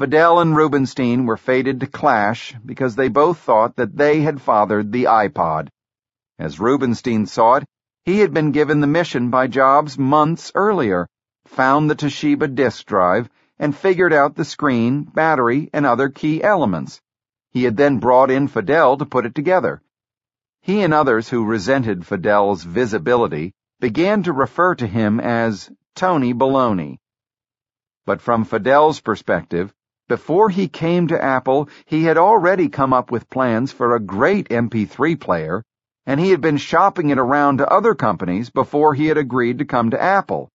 Fadell and Rubinstein were fated to clash because they both thought that they had fathered the iPod. As Rubinstein saw it, he had been given the mission by Jobs months earlier, found the Toshiba disk drive, and figured out the screen, battery, and other key elements. He had then brought in Fadell to put it together. He and others who resented Fadell's visibility began to refer to him as Tony Baloney. But from Fadell's perspective, before he came to Apple, he had already come up with plans for a great MP3 player, and he had been shopping it around to other companies before he had agreed to come to Apple.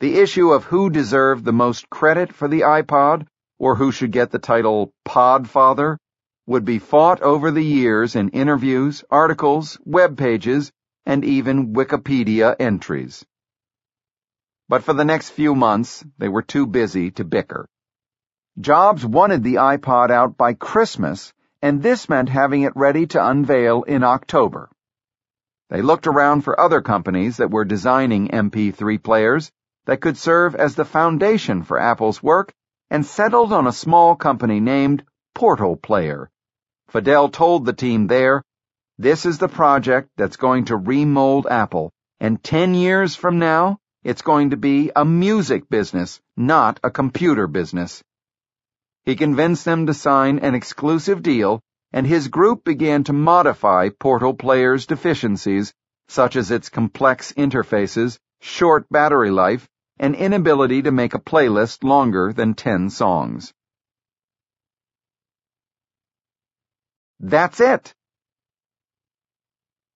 The issue of who deserved the most credit for the iPod, or who should get the title Podfather, would be fought over the years in interviews, articles, web pages, and even Wikipedia entries. But for the next few months, they were too busy to bicker. Jobs wanted the iPod out by Christmas, and this meant having it ready to unveil in October. They looked around for other companies that were designing MP3 players that could serve as the foundation for Apple's work and settled on a small company named Portal Player. Fadell told the team there, this is the project that's going to remold Apple, and 10 years from now, it's going to be a music business, not a computer business. He convinced them to sign an exclusive deal, and his group began to modify Portal Player's deficiencies, such as its complex interfaces, short battery life, and inability to make a playlist longer than 10 songs. That's it!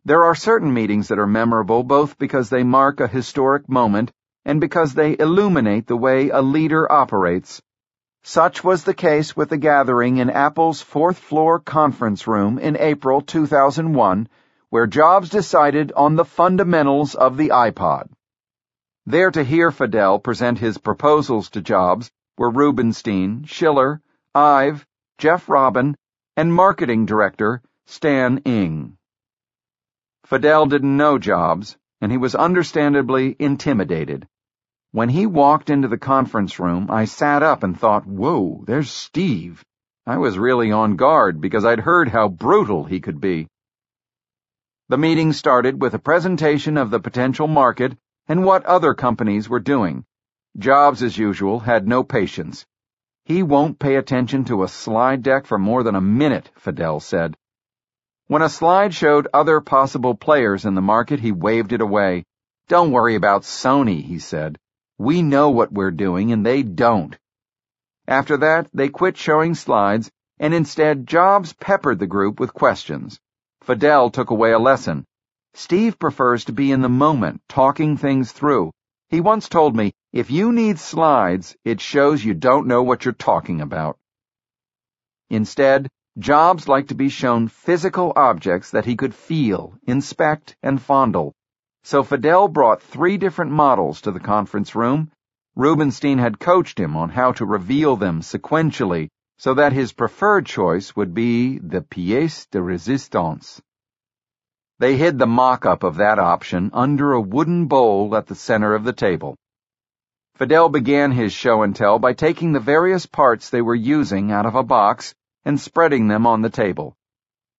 There are certain meetings that are memorable both because they mark a historic moment and because they illuminate the way a leader operates. Such was the case with the gathering in Apple's fourth floor conference room in April 2001, where Jobs decided on the fundamentals of the iPod. There to hear Fadell present his proposals to Jobs were Rubinstein, Schiller, Ive, Jeff Robin, and marketing director Stan Ng. Fadell didn't know Jobs, and he was understandably intimidated. When he walked into the conference room, I sat up and thought, whoa, there's Steve. I was really on guard because I'd heard how brutal he could be. The meeting started with a presentation of the potential market and what other companies were doing. Jobs, as usual, had no patience. He won't pay attention to a slide deck for more than a minute, Fadell said. When a slide showed other possible players in the market, he waved it away. Don't worry about Sony, he said. We know what we're doing and they don't. After that, they quit showing slides and instead Jobs peppered the group with questions. Fadell took away a lesson. Steve prefers to be in the moment, talking things through. He once told me, if you need slides, it shows you don't know what you're talking about. Instead, Jobs liked to be shown physical objects that he could feel, inspect, and fondle. So Fadell brought three different models to the conference room. Rubinstein had coached him on how to reveal them sequentially so that his preferred choice would be the pièce de résistance. They hid the mock-up of that option under a wooden bowl at the center of the table. Fadell began his show and tell by taking the various parts they were using out of a box and spreading them on the table.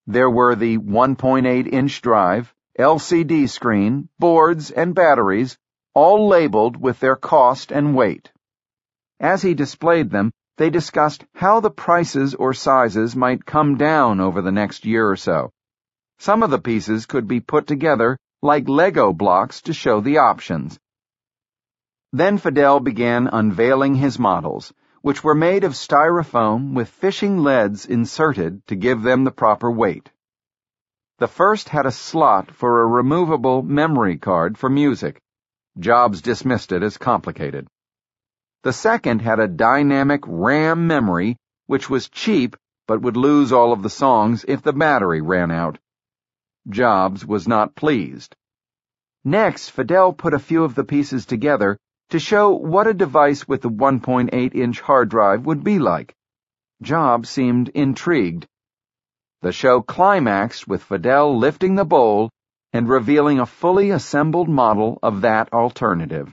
There were the 1.8 inch drive, LCD screen, boards, and batteries, all labeled with their cost and weight. As he displayed them, they discussed how the prices or sizes might come down over the next year or so. Some of the pieces could be put together like Lego blocks to show the options. Then Fadell began unveiling his models, which were made of styrofoam with fishing leads inserted to give them the proper weight. The first had a slot for a removable memory card for music. Jobs dismissed it as complicated. The second had a dynamic RAM memory, which was cheap but would lose all of the songs if the battery ran out. Jobs was not pleased. Next, Fadell put a few of the pieces together to show what a device with the 1.8 inch hard drive would be like. Jobs seemed intrigued the show climaxed with Fadell lifting the bowl and revealing a fully assembled model of that alternative.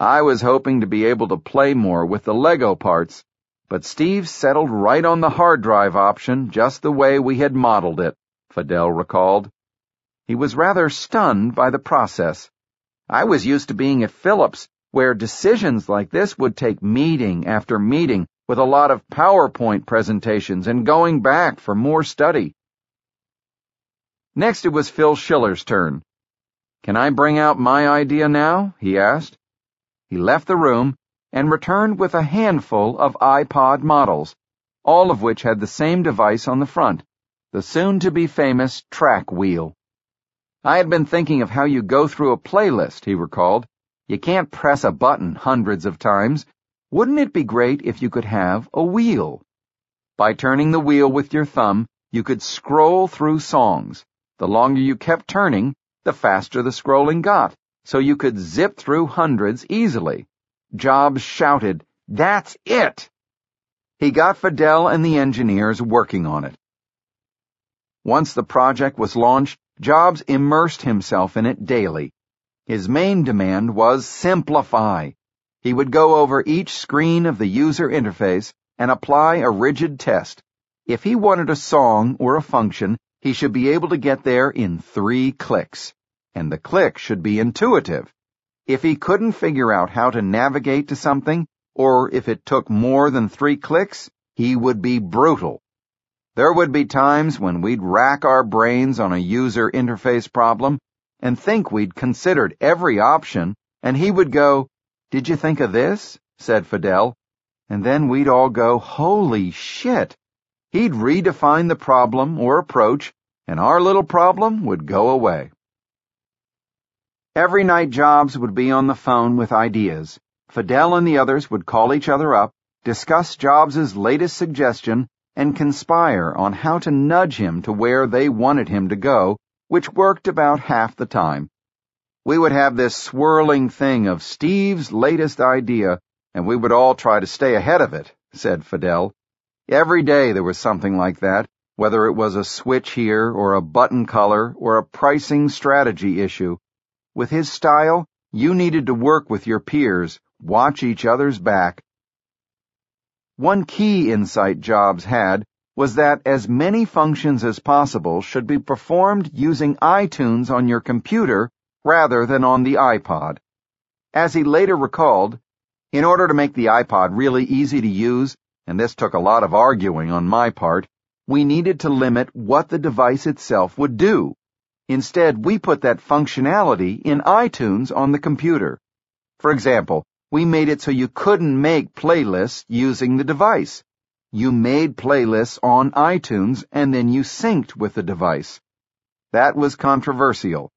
I was hoping to be able to play more with the Lego parts, but Steve settled right on the hard drive option just the way we had modeled it, Fadell recalled. He was rather stunned by the process. I was used to being at Philips, where decisions like this would take meeting after meeting with a lot of PowerPoint presentations and going back for more study. Next, it was Phil Schiller's turn. Can I bring out my idea now? he asked. He left the room and returned with a handful of iPod models, all of which had the same device on the front, the soon-to-be famous track wheel. I had been thinking of how you go through a playlist, he recalled. You can't press a button hundreds of times. Wouldn't it be great if you could have a wheel? By turning the wheel with your thumb, you could scroll through songs. The longer you kept turning, the faster the scrolling got, so you could zip through hundreds easily. Jobs shouted, That's it! He got Fadell and the engineers working on it. Once the project was launched, Jobs immersed himself in it daily. His main demand was simplify. He would go over each screen of the user interface and apply a rigid test. If he wanted a song or a function, he should be able to get there in three clicks. And the click should be intuitive. If he couldn't figure out how to navigate to something, or if it took more than three clicks, he would be brutal. There would be times when we'd rack our brains on a user interface problem and think we'd considered every option, and he would go, Did you think of this? said Fadell. And then we'd all go, Holy shit! He'd redefine the problem or approach, and our little problem would go away. Every night Jobs would be on the phone with ideas. Fadell and the others would call each other up, discuss Jobs's latest suggestion, and conspire on how to nudge him to where they wanted him to go, which worked about half the time. We would have this swirling thing of Steve's latest idea, and we would all try to stay ahead of it, said Fadell. Every day there was something like that, whether it was a switch here or a button color or a pricing strategy issue. With his style, you needed to work with your peers, watch each other's back. One key insight Jobs had was that as many functions as possible should be performed using iTunes on your computer rather than on the iPod. As he later recalled, in order to make the iPod really easy to use, and this took a lot of arguing on my part, we needed to limit what the device itself would do. Instead, we put that functionality in iTunes on the computer. For example, we made it so you couldn't make playlists using the device. You made playlists on iTunes and then you synced with the device. That was controversial.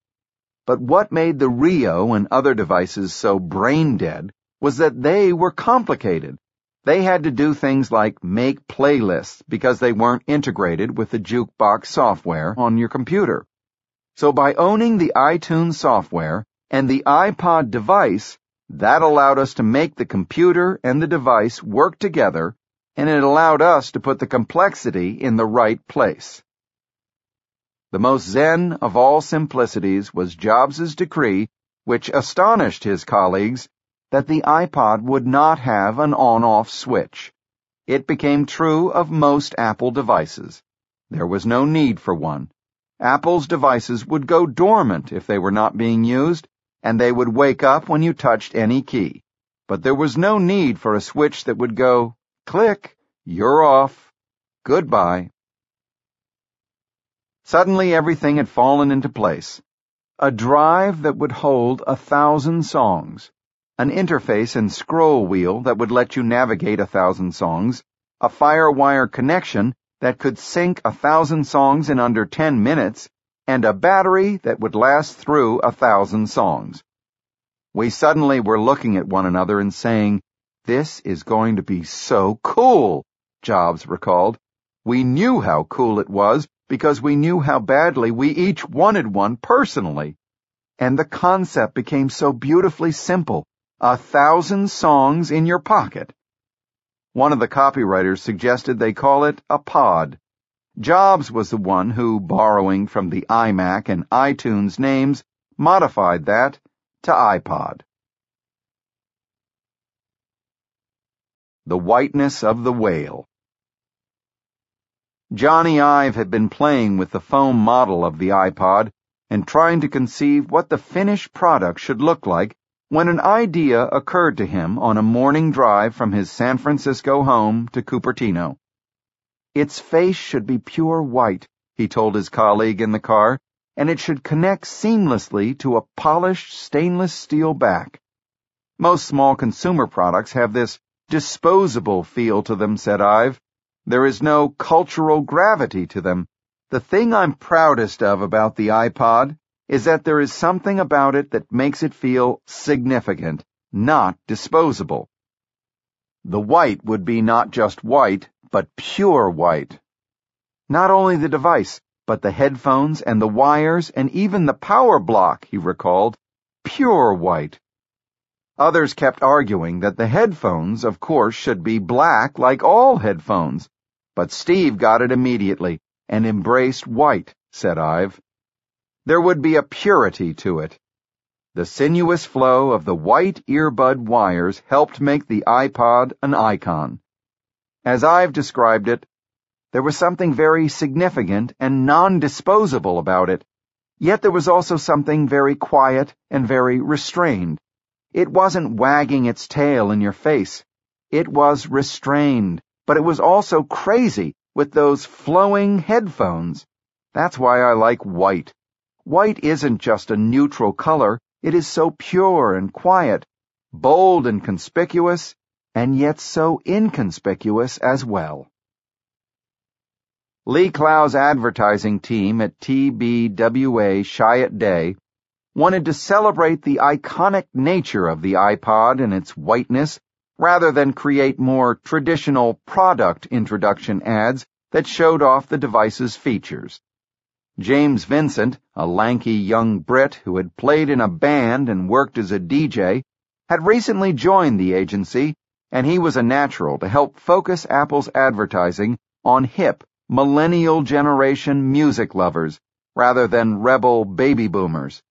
But what made the Rio and other devices so brain dead was that they were complicated. They had to do things like make playlists because they weren't integrated with the jukebox software on your computer. So by owning the iTunes software and the iPod device, that allowed us to make the computer and the device work together, and it allowed us to put the complexity in the right place. The most zen of all simplicities was Jobs's decree, which astonished his colleagues, that the iPod would not have an on-off switch. It became true of most Apple devices. There was no need for one. Apple's devices would go dormant if they were not being used, and they would wake up when you touched any key. But there was no need for a switch that would go, click, you're off, goodbye. Suddenly everything had fallen into place. A drive that would hold a thousand songs, an interface and scroll wheel that would let you navigate a thousand songs, a FireWire connection that could sync a thousand songs in under 10 minutes, and a battery that would last through a thousand songs. We suddenly were looking at one another and saying, This is going to be so cool, Jobs recalled. We knew how cool it was because we knew how badly we each wanted one personally. And the concept became so beautifully simple. A thousand songs in your pocket. One of the copywriters suggested they call it a pod. Jobs was the one who, borrowing from the iMac and iTunes names, modified that to iPod. The Whiteness of the Whale. Jony Ive had been playing with the foam model of the iPod and trying to conceive what the finished product should look like when an idea occurred to him on a morning drive from his San Francisco home to Cupertino. Its face should be pure white, he told his colleague in the car, and it should connect seamlessly to a polished stainless steel back. Most small consumer products have this disposable feel to them, said Ive. There is no cultural gravity to them. The thing I'm proudest of about the iPod is that there is something about it that makes it feel significant, not disposable. The white would be not just white, but pure white. Not only the device, but the headphones and the wires and even the power block, he recalled. Pure white. Others kept arguing that the headphones, of course, should be black like all headphones. But Steve got it immediately and embraced white, said Ive. There would be a purity to it. The sinuous flow of the white earbud wires helped make the iPod an icon. As Ive described it, there was something very significant and non-disposable about it, yet there was also something very quiet and very restrained. It wasn't wagging its tail in your face. It was restrained, but it was also crazy with those flowing headphones. That's why I like white. White isn't just a neutral color, it is so pure and quiet, bold and conspicuous, and yet so inconspicuous as well. Lee Clow's advertising team at TBWA Chiat Day wanted to celebrate the iconic nature of the iPod and its whiteness rather than create more traditional product introduction ads that showed off the device's features. James Vincent, a lanky young Brit who had played in a band and worked as a DJ, had recently joined the agency, and he was a natural to help focus Apple's advertising on hip, millennial generation music lovers rather than rebel baby boomers.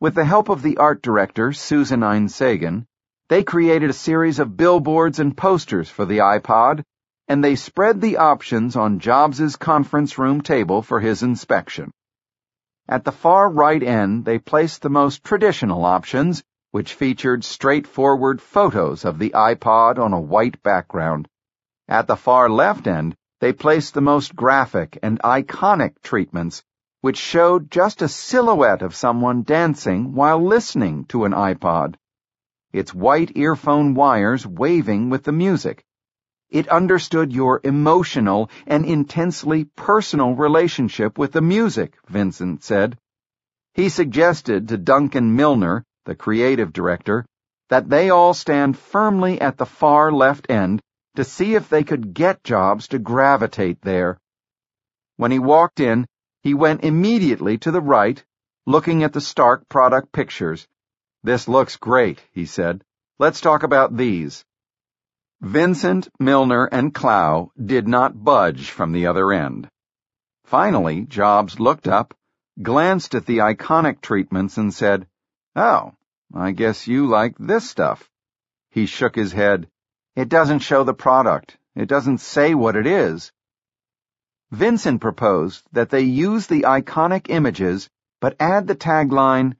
With the help of the art director, Susan Alinsangan, they created a series of billboards and posters for the iPod, and they spread the options on Jobs's conference room table for his inspection. At the far right end, they placed the most traditional options, which featured straightforward photos of the iPod on a white background. At the far left end, they placed the most graphic and iconic treatments, which showed just a silhouette of someone dancing while listening to an iPod. Its white earphone wires waving with the music. It understood your emotional and intensely personal relationship with the music, Vincent said. He suggested to Duncan Milner, the creative director, that they all stand firmly at the far left end to see if they could get Jobs to gravitate there. When he walked in, he went immediately to the right, looking at the Stark product pictures. This looks great, he said. Let's talk about these. Vincent, Milner, and Clow did not budge from the other end. Finally, Jobs looked up, glanced at the iconic treatments, and said, Oh, I guess you like this stuff. He shook his head. It doesn't show the product. It doesn't say what it is. Vincent proposed that they use the iconic images, but add the tagline,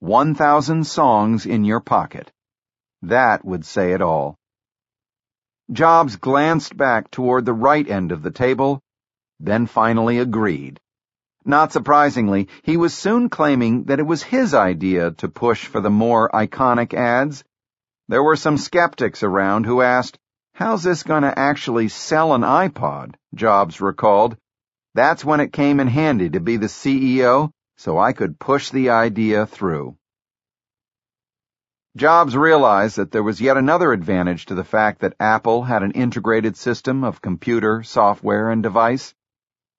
1,000 songs in your pocket. That would say it all. Jobs glanced back toward the right end of the table, then finally agreed. Not surprisingly, he was soon claiming that it was his idea to push for the more iconic ads there were some skeptics around who asked, How's this going to actually sell an iPod? Jobs recalled. That's when it came in handy to be the CEO, so I could push the idea through. Jobs realized that there was yet another advantage to the fact that Apple had an integrated system of computer, software, and device.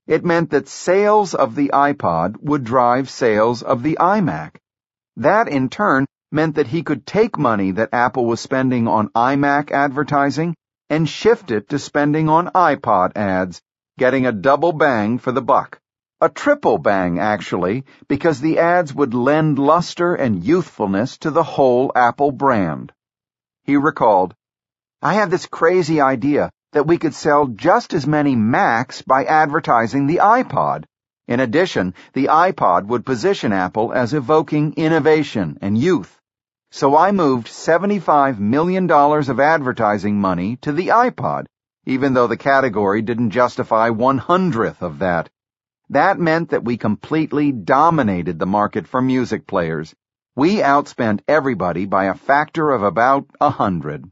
It meant that sales of the iPod would drive sales of the iMac. That, in turn, meant that he could take money that Apple was spending on iMac advertising and shift it to spending on iPod ads, getting a double bang for the buck. A triple bang, actually, because the ads would lend luster and youthfulness to the whole Apple brand. He recalled, I had this crazy idea that we could sell just as many Macs by advertising the iPod. In addition, the iPod would position Apple as evoking innovation and youth. So I moved $75 million of advertising money to the iPod, even though the category didn't justify one hundredth of that. That meant that we completely dominated the market for music players. We outspent everybody by a factor of about a hundred.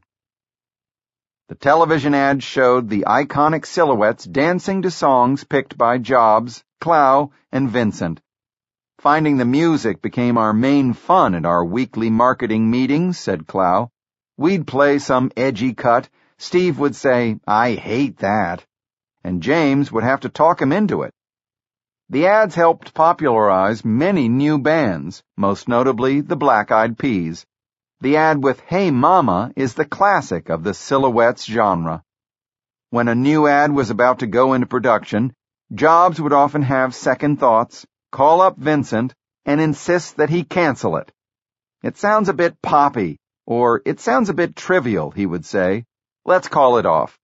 The television ad showed the iconic silhouettes dancing to songs picked by Jobs, Clow, and Vincent. Finding the music became our main fun at our weekly marketing meetings, said Clow. We'd play some edgy cut. Steve would say, I hate that. And James would have to talk him into it. The ads helped popularize many new bands, most notably the Black Eyed Peas. The ad with Hey Mama is the classic of the silhouettes genre. When a new ad was about to go into production, Jobs would often have second thoughts, call up Vincent, and insist that he cancel it. It sounds a bit poppy, or it sounds a bit trivial, he would say. Let's call it off.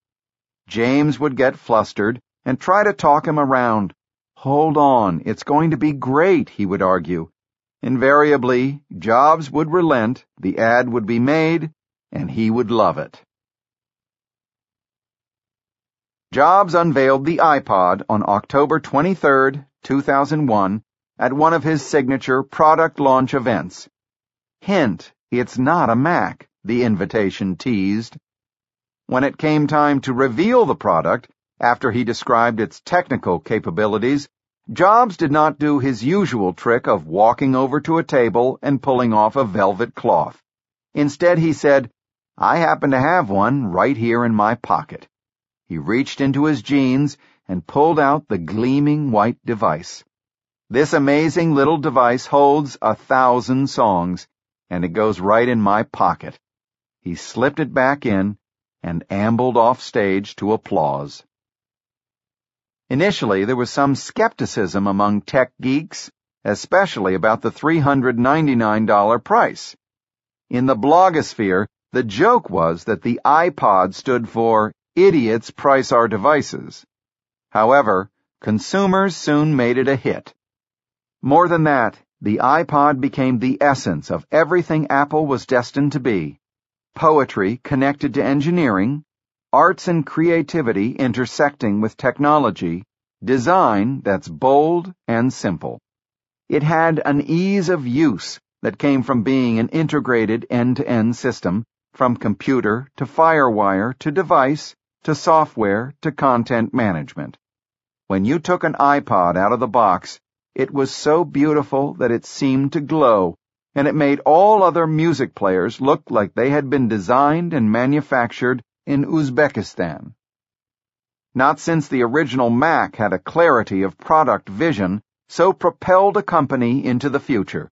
James would get flustered and try to talk him around. Hold on, it's going to be great, he would argue. Invariably, Jobs would relent, the ad would be made, and he would love it. Jobs unveiled the iPod on October 23, 2001, at one of his signature product launch events. Hint, it's not a Mac, the invitation teased. When it came time to reveal the product, after he described its technical capabilities, Jobs did not do his usual trick of walking over to a table and pulling off a velvet cloth. Instead, he said, I happen to have one right here in my pocket. He reached into his jeans and pulled out the gleaming white device. This amazing little device holds a thousand songs, and it goes right in my pocket. He slipped it back in and ambled off stage to applause. Initially, there was some skepticism among tech geeks, especially about the $399 price. In the blogosphere, the joke was that the iPod stood for idiots price our devices. However, consumers soon made it a hit. More than that, the iPod became the essence of everything Apple was destined to be. Poetry connected to engineering, arts and creativity intersecting with technology, design that's bold and simple. It had an ease of use that came from being an integrated end-to-end system, from computer to FireWire to device to software to content management. When you took an iPod out of the box, it was so beautiful that it seemed to glow, and it made all other music players look like they had been designed and manufactured in Uzbekistan. Not since the original Mac had a clarity of product vision so propelled a company into the future.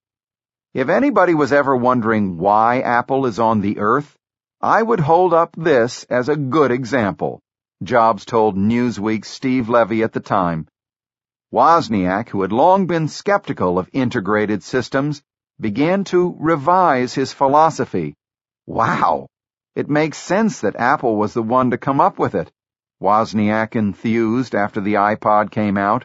If anybody was ever wondering why Apple is on the earth, I would hold up this as a good example, Jobs told Newsweek's Steve Levy at the time. Wozniak, who had long been skeptical of integrated systems, began to revise his philosophy. Wow! It makes sense that Apple was the one to come up with it. Wozniak enthused after the iPod came out.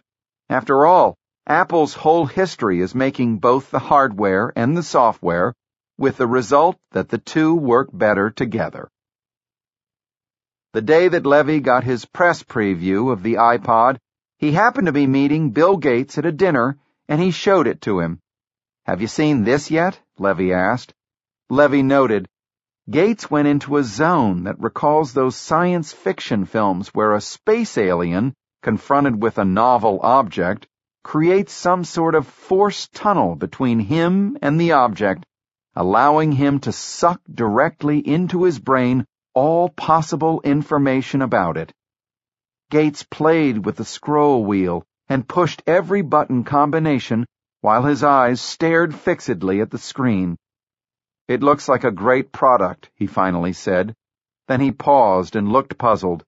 After all, Apple's whole history is making both the hardware and the software with the result that the two work better together. The day that Levy got his press preview of the iPod, he happened to be meeting Bill Gates at a dinner, and he showed it to him. Have you seen this yet? Levy asked. Levy noted. Gates went into a zone that recalls those science fiction films where a space alien, confronted with a novel object, creates some sort of force tunnel between him and the object allowing him to suck directly into his brain all possible information about it. Gates played with the scroll wheel and pushed every button combination while his eyes stared fixedly at the screen. It looks like a great product, he finally said. Then he paused and looked puzzled.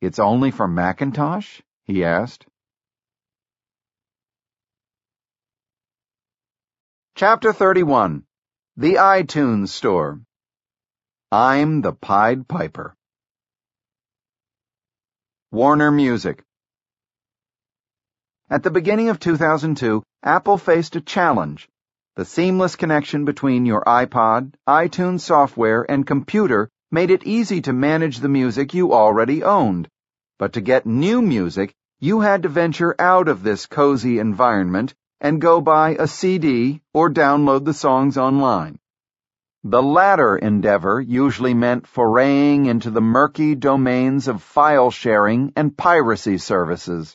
It's only for Macintosh? he asked. Chapter 31 the iTunes Store I'm the Pied Piper. Warner Music At the beginning of 2002, Apple faced a challenge. The seamless connection between your iPod, iTunes software, and computer made it easy to manage the music you already owned. But to get new music, you had to venture out of this cozy environment and go buy a CD or download the songs online. The latter endeavor usually meant foraying into the murky domains of file sharing and piracy services.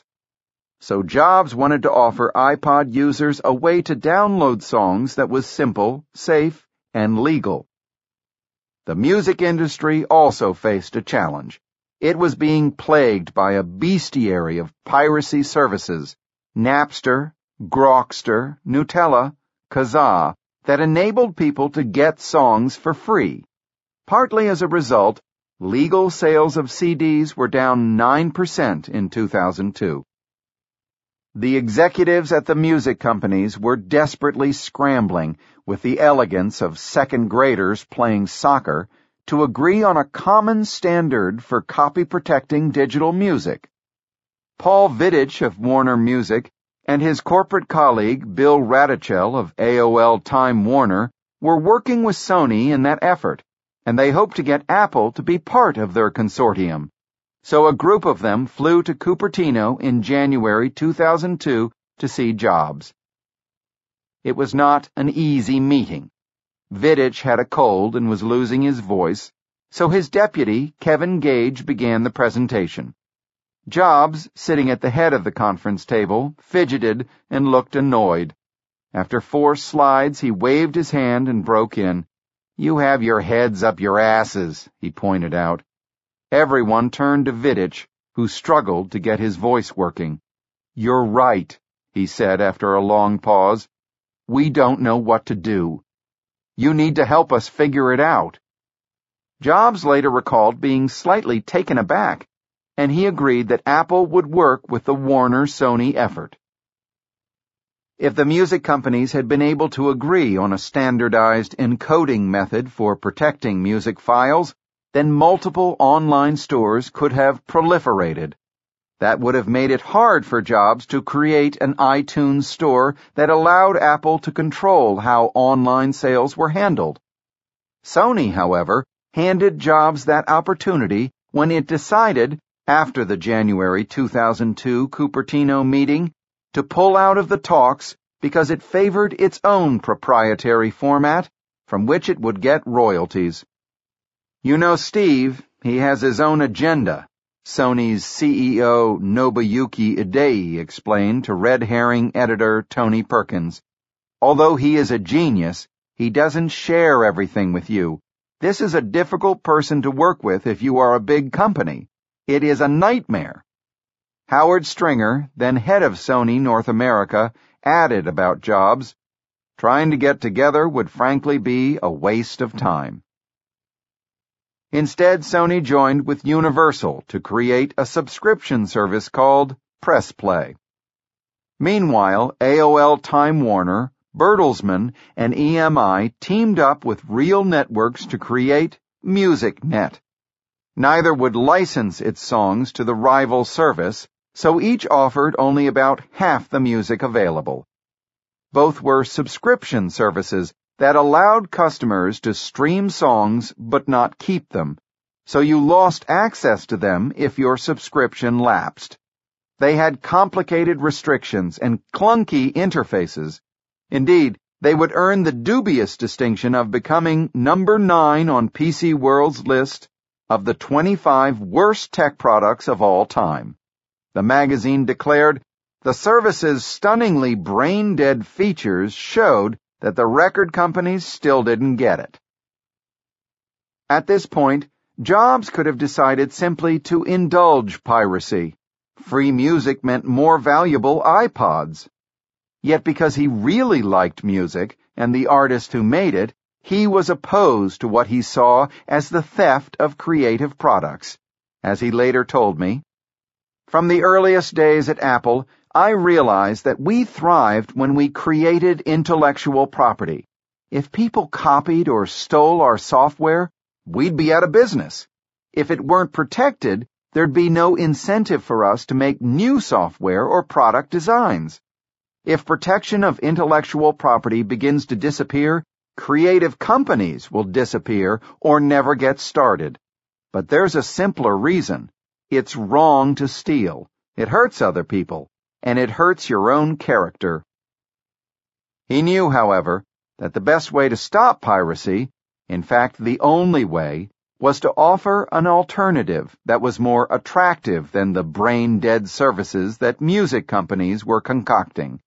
So Jobs wanted to offer iPod users a way to download songs that was simple, safe, and legal. The music industry also faced a challenge. It was being plagued by a bestiary of piracy services, Napster, Grokster, Gnutella, Kazaa, that enabled people to get songs for free. Partly as a result, legal sales of CDs were down 9% in 2002. The executives at the music companies were desperately scrambling with the elegance of second graders playing soccer to agree on a common standard for copy protecting digital music. Paul Vidich of Warner Music and his corporate colleague Bill Raduchel of AOL Time Warner were working with Sony in that effort, and they hoped to get Apple to be part of their consortium. So a group of them flew to Cupertino in January 2002 to see Jobs. It was not an easy meeting. Vidich had a cold and was losing his voice, so his deputy, Kevin Gage, began the presentation. Jobs, sitting at the head of the conference table, fidgeted and looked annoyed. After four slides, he waved his hand and broke in. You have your heads up your asses, he pointed out. Everyone turned to Vidich, who struggled to get his voice working. You're right, he said after a long pause. We don't know what to do. You need to help us figure it out. Jobs later recalled being slightly taken aback, and he agreed that Apple would work with the Warner Sony effort. If the music companies had been able to agree on a standardized encoding method for protecting music files, then multiple online stores could have proliferated. That would have made it hard for Jobs to create an iTunes store that allowed Apple to control how online sales were handled. Sony, however, handed Jobs that opportunity when it decided, after the January 2002 Cupertino meeting, to pull out of the talks because it favored its own proprietary format from which it would get royalties. You know Steve, he has his own agenda, Sony's CEO Nobuyuki Idei explained to Red Herring editor Tony Perkins. Although he is a genius, he doesn't share everything with you. This is a difficult person to work with if you are a big company. It is a nightmare. Howard Stringer, then head of Sony North America, added about jobs. Trying to get together would frankly be a waste of time. Instead, Sony joined with Universal to create a subscription service called PressPlay. Meanwhile, AOL Time Warner, Bertelsmann, and EMI teamed up with Real Networks to create MusicNet. Neither would license its songs to the rival service, so each offered only about half the music available. Both were subscription services that allowed customers to stream songs but not keep them, so you lost access to them if your subscription lapsed. They had complicated restrictions and clunky interfaces. Indeed, they would earn the dubious distinction of becoming number nine on PC World's list of the 25 worst tech products of all time. The magazine declared the service's stunningly brain-dead features showed that the record companies still didn't get it. At this point, Jobs could have decided simply to indulge piracy. Free music meant more valuable iPods. Yet because he really liked music and the artist who made it, he was opposed to what he saw as the theft of creative products. As he later told me, from the earliest days at Apple, I realized that we thrived when we created intellectual property. If people copied or stole our software, we'd be out of business. If it weren't protected, there'd be no incentive for us to make new software or product designs. If protection of intellectual property begins to disappear, creative companies will disappear or never get started. But there's a simpler reason. It's wrong to steal. It hurts other people, and it hurts your own character. He knew, however, that the best way to stop piracy, in fact the only way, was to offer an alternative that was more attractive than the brain-dead services that music companies were concocting.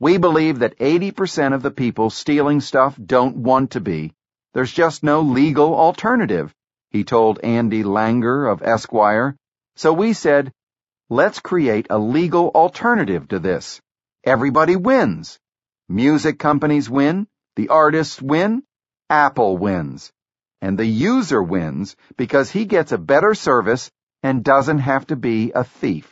We believe that 80% of the people stealing stuff don't want to be. There's just no legal alternative, he told Andy Langer of Esquire. So we said, let's create a legal alternative to this. Everybody wins. Music companies win, the artists win, Apple wins. And the user wins because he gets a better service and doesn't have to be a thief.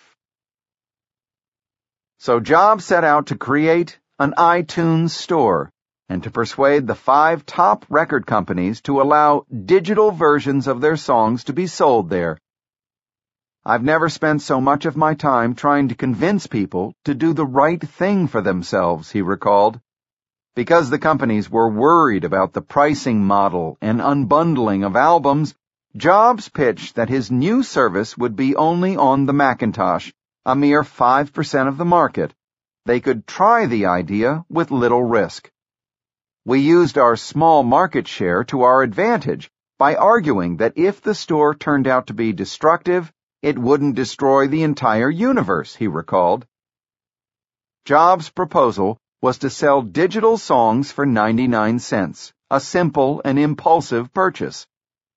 So Jobs set out to create an iTunes store and to persuade the five top record companies to allow digital versions of their songs to be sold there. I've never spent so much of my time trying to convince people to do the right thing for themselves, he recalled. Because the companies were worried about the pricing model and unbundling of albums, Jobs pitched that his new service would be only on the Macintosh, a mere 5% of the market. They could try the idea with little risk. We used our small market share to our advantage by arguing that if the store turned out to be destructive, it wouldn't destroy the entire universe, he recalled. Jobs' proposal was to sell digital songs for 99 cents, a simple and impulsive purchase.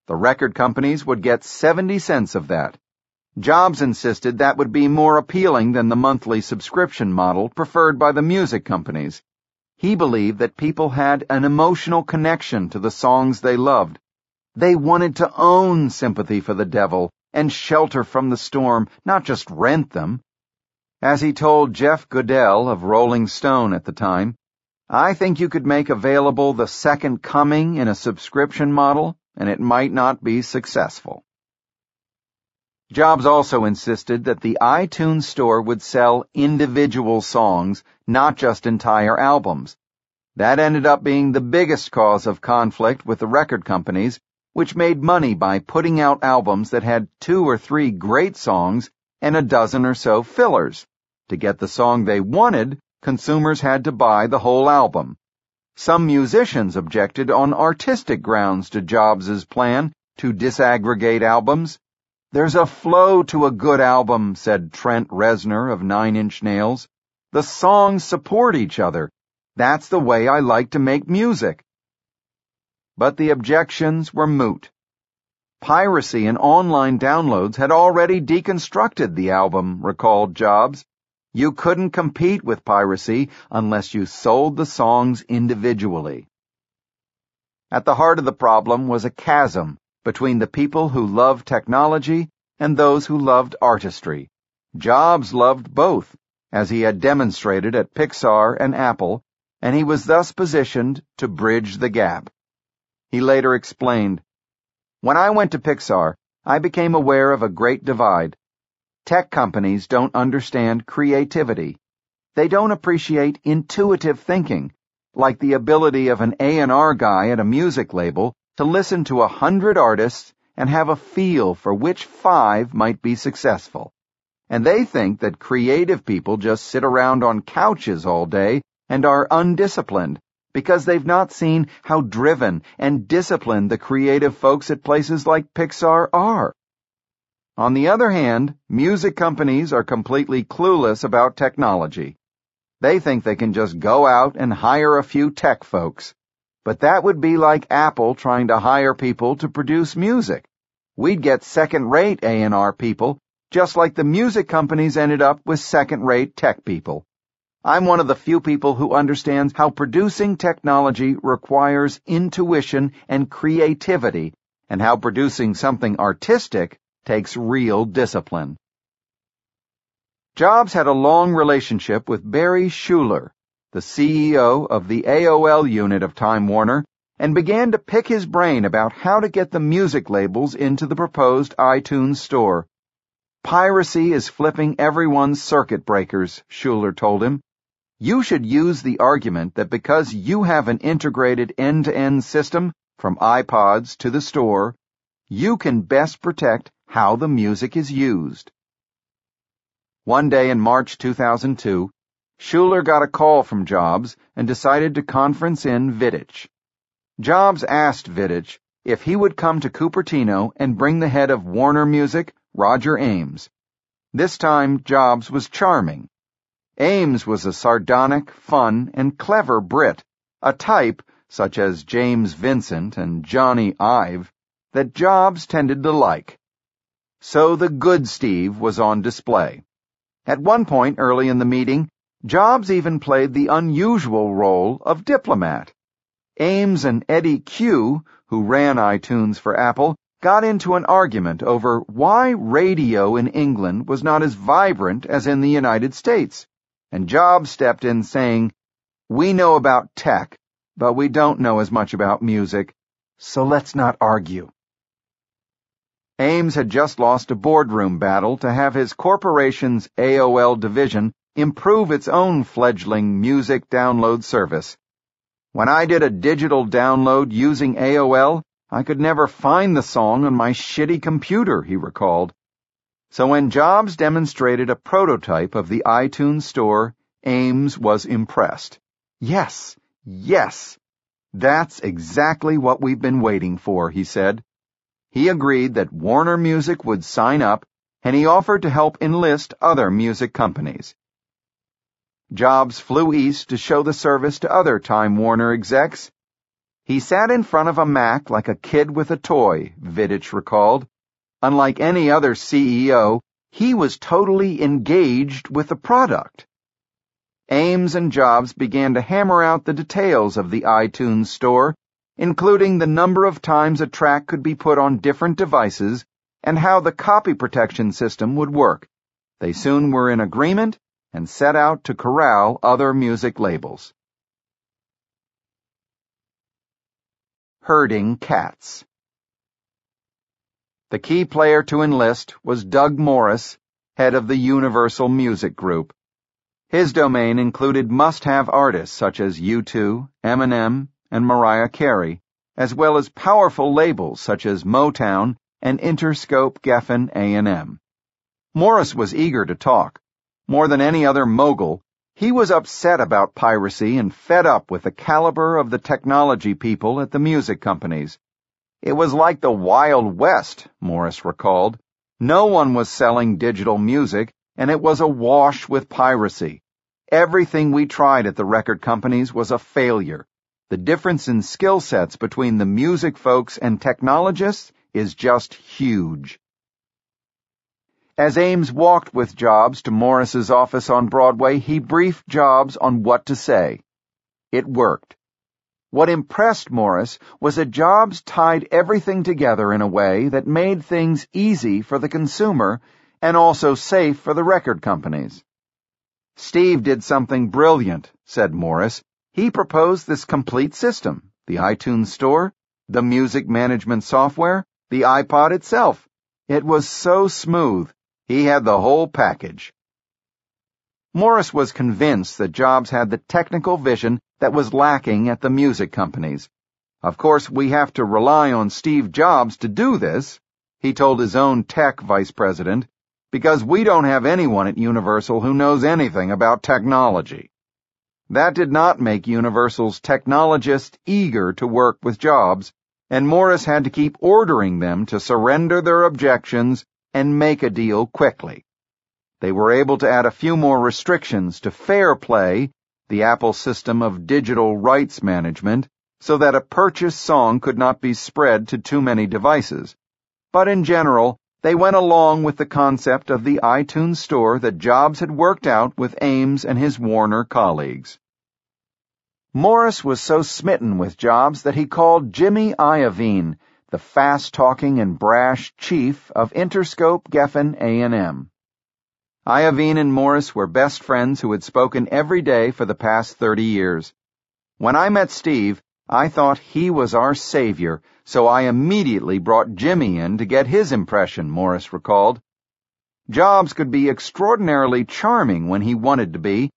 The record companies would get 70 cents of that. Jobs insisted that would be more appealing than the monthly subscription model preferred by the music companies. He believed that people had an emotional connection to the songs they loved. They wanted to own Sympathy for the Devil and Shelter from the Storm, not just rent them. As he told Jeff Goodell of Rolling Stone at the time, I think you could make available the second coming in a subscription model, and it might not be successful. Jobs also insisted that the iTunes store would sell individual songs, not just entire albums. That ended up being the biggest cause of conflict with the record companies, which made money by putting out albums that had two or three great songs and a dozen or so fillers. To get the song they wanted, consumers had to buy the whole album. Some musicians objected on artistic grounds to Jobs' plan to disaggregate albums. There's a flow to a good album, said Trent Reznor of Nine Inch Nails. The songs support each other. That's the way I like to make music. But the objections were moot. Piracy and online downloads had already deconstructed the album, recalled Jobs. You couldn't compete with piracy unless you sold the songs individually. At the heart of the problem was a chasm between the people who loved technology and those who loved artistry. Jobs loved both, as he had demonstrated at Pixar and Apple, and he was thus positioned to bridge the gap. He later explained, When I went to Pixar, I became aware of a great divide. Tech companies don't understand creativity. They don't appreciate intuitive thinking, like the ability of an A&R guy at a music label to listen to a hundred artists and have a feel for which five might be successful. And they think that creative people just sit around on couches all day and are undisciplined because they've not seen how driven and disciplined the creative folks at places like Pixar are. On the other hand, music companies are completely clueless about technology. They think they can just go out and hire a few tech folks. But that would be like Apple trying to hire people to produce music. We'd get second-rate A&R people, just like the music companies ended up with second-rate tech people. I'm one of the few people who understands how producing technology requires intuition and creativity, and how producing something artistic takes real discipline. Jobs had a long relationship with Barry Schuler, the CEO of the AOL unit of Time Warner, and began to pick his brain about how to get the music labels into the proposed iTunes store. Piracy is flipping everyone's circuit breakers, Schuler told him. You should use the argument that because you have an integrated end-to-end system from iPods to the store, you can best protect how the music is used. One day in March 2002, Schuler got a call from Jobs and decided to conference in Vidich. Jobs asked Vidich if he would come to Cupertino and bring the head of Warner Music, Roger Ames. This time, Jobs was charming. Ames was a sardonic, fun, and clever Brit, a type, such as James Vincent and Jony Ive, that Jobs tended to like. So the good Steve was on display. At one point early in the meeting, Jobs even played the unusual role of diplomat. Ames and Eddie Cue, who ran iTunes for Apple, got into an argument over why radio in England was not as vibrant as in the United States, and Jobs stepped in saying, We know about tech, but we don't know as much about music, so let's not argue. Ames had just lost a boardroom battle to have his corporation's AOL division improve its own fledgling music download service. When I did a digital download using AOL, I could never find the song on my shitty computer, he recalled. So when Jobs demonstrated a prototype of the iTunes store, Ames was impressed. Yes, yes, that's exactly what we've been waiting for, he said. He agreed that Warner Music would sign up, and he offered to help enlist other music companies. Jobs flew east to show the service to other Time Warner execs. He sat in front of a Mac like a kid with a toy, Vidich recalled. Unlike any other CEO, he was totally engaged with the product. Ames and Jobs began to hammer out the details of the iTunes store, including the number of times a track could be put on different devices and how the copy protection system would work. They soon were in agreement and set out to corral other music labels. Herding cats. The key player to enlist was Doug Morris, head of the Universal Music Group. His domain included must-have artists such as U2, Eminem, and Mariah Carey, as well as powerful labels such as Motown and Interscope Geffen A&M. Morris was eager to talk, more than any other mogul, he was upset about piracy and fed up with the caliber of the technology people at the music companies. It was like the Wild West, Morris recalled. No one was selling digital music, and it was awash with piracy. Everything we tried at the record companies was a failure. The difference in skill sets between the music folks and technologists is just huge. As Ames walked with Jobs to Morris's office on Broadway, he briefed Jobs on what to say. It worked. What impressed Morris was that Jobs tied everything together in a way that made things easy for the consumer and also safe for the record companies. Steve did something brilliant, said Morris. He proposed this complete system, the iTunes Store, the music management software, the iPod itself. It was so smooth. He had the whole package. Morris was convinced that Jobs had the technical vision that was lacking at the music companies. Of course, we have to rely on Steve Jobs to do this, he told his own tech vice president, because we don't have anyone at Universal who knows anything about technology. That did not make Universal's technologists eager to work with Jobs, and Morris had to keep ordering them to surrender their objections and make a deal quickly. They were able to add a few more restrictions to Fair Play, the Apple system of digital rights management, so that a purchased song could not be spread to too many devices. But in general, they went along with the concept of the iTunes store that Jobs had worked out with Ames and his Warner colleagues. Morris was so smitten with Jobs that he called Jimmy Iovine, the fast-talking and brash chief of Interscope Geffen A&M. Iovine and Morris were best friends who had spoken every day for the past 30 years. When I met Steve, I thought he was our savior, so I immediately brought Jimmy in to get his impression, Morris recalled. Jobs could be extraordinarily charming when he wanted to be,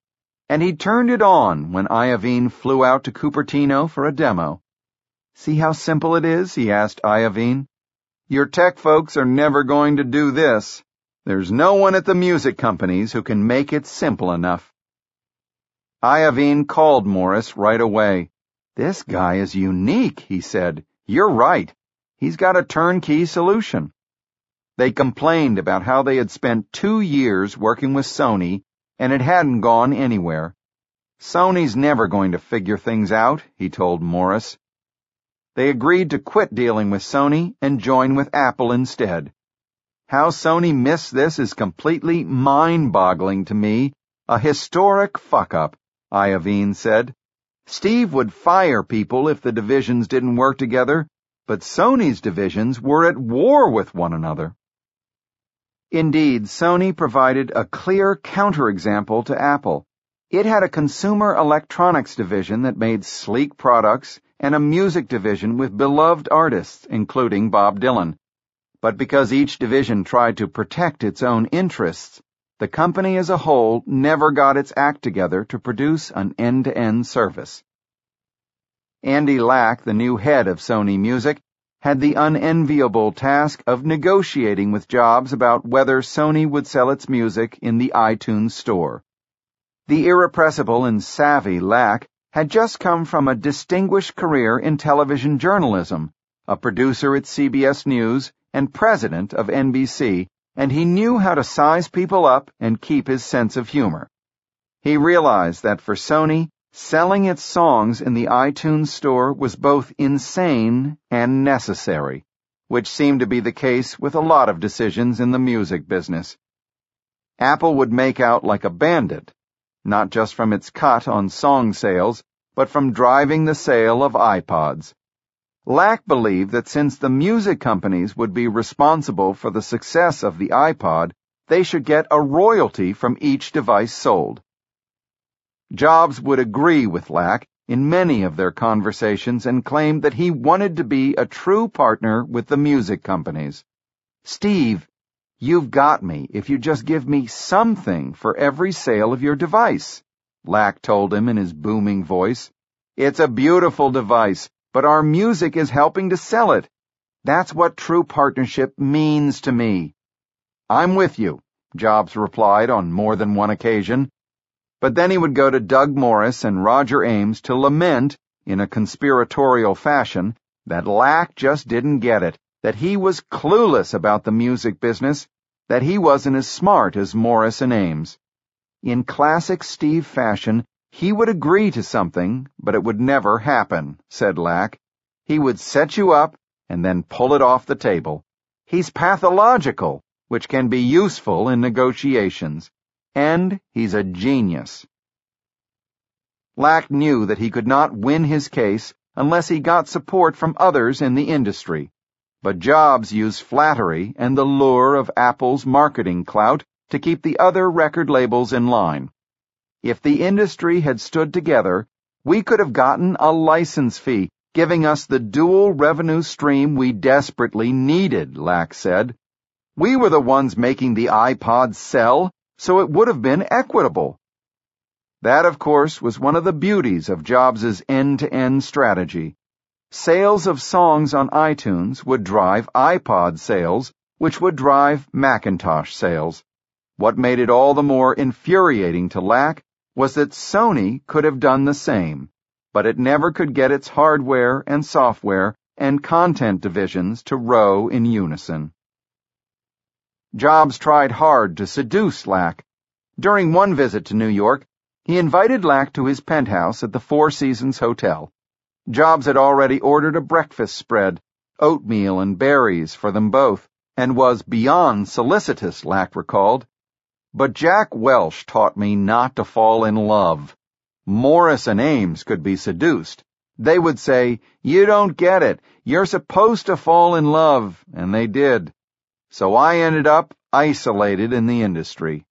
and he turned it on when Iovine flew out to Cupertino for a demo. See how simple it is? he asked Iovine. Your tech folks are never going to do this. There's no one at the music companies who can make it simple enough. Iovine called Morris right away. This guy is unique, he said. You're right. He's got a turnkey solution. They complained about how they had spent two years working with Sony and it hadn't gone anywhere. Sony's never going to figure things out, he told Morris. They agreed to quit dealing with Sony and join with Apple instead. How Sony missed this is completely mind-boggling to me, a historic fuck-up, Iovine said. Steve would fire people if the divisions didn't work together, but Sony's divisions were at war with one another. Indeed, Sony provided a clear counterexample to Apple. It had a consumer electronics division that made sleek products and a music division with beloved artists, including Bob Dylan. But because each division tried to protect its own interests, the company as a whole never got its act together to produce an end-to-end service. Andy Lack, the new head of Sony Music, had the unenviable task of negotiating with Jobs about whether Sony would sell its music in the iTunes store. The irrepressible and savvy Lack had just come from a distinguished career in television journalism, a producer at CBS News and president of NBC, and he knew how to size people up and keep his sense of humor. He realized that for Sony, selling its songs in the iTunes store was both insane and necessary, which seemed to be the case with a lot of decisions in the music business. Apple would make out like a bandit, not just from its cut on song sales, but from driving the sale of iPods. Lack believed that since the music companies would be responsible for the success of the iPod, they should get a royalty from each device sold. Jobs would agree with Lack in many of their conversations and claimed that he wanted to be a true partner with the music companies. Steve, you've got me if you just give me something for every sale of your device, Lack told him in his booming voice. It's a beautiful device but our music is helping to sell it. That's what true partnership means to me. I'm with you, Jobs replied on more than one occasion. But then he would go to Doug Morris and Roger Ames to lament, in a conspiratorial fashion, that Lack just didn't get it, that he was clueless about the music business, that he wasn't as smart as Morris and Ames. In classic Steve fashion, he would agree to something, but it would never happen, said Lack. He would set you up and then pull it off the table. He's pathological, which can be useful in negotiations. And he's a genius. Lack knew that he could not win his case unless he got support from others in the industry. But Jobs used flattery and the lure of Apple's marketing clout to keep the other record labels in line. If the industry had stood together, we could have gotten a license fee, giving us the dual revenue stream we desperately needed, Lack said. We were the ones making the iPod sell, so it would have been equitable. That, of course, was one of the beauties of Jobs' end-to-end strategy. Sales of songs on iTunes would drive iPod sales, which would drive Macintosh sales. What made it all the more infuriating to Lack was that Sony could have done the same, but it never could get its hardware and software and content divisions to row in unison. Jobs tried hard to seduce Lack. During one visit to New York, he invited Lack to his penthouse at the Four Seasons Hotel. Jobs had already ordered a breakfast spread, oatmeal and berries for them both, and was beyond solicitous, Lack recalled. But Jack Welch taught me not to fall in love. Morris and Ames could be seduced. They would say, You don't get it. You're supposed to fall in love. And they did. So I ended up isolated in the industry.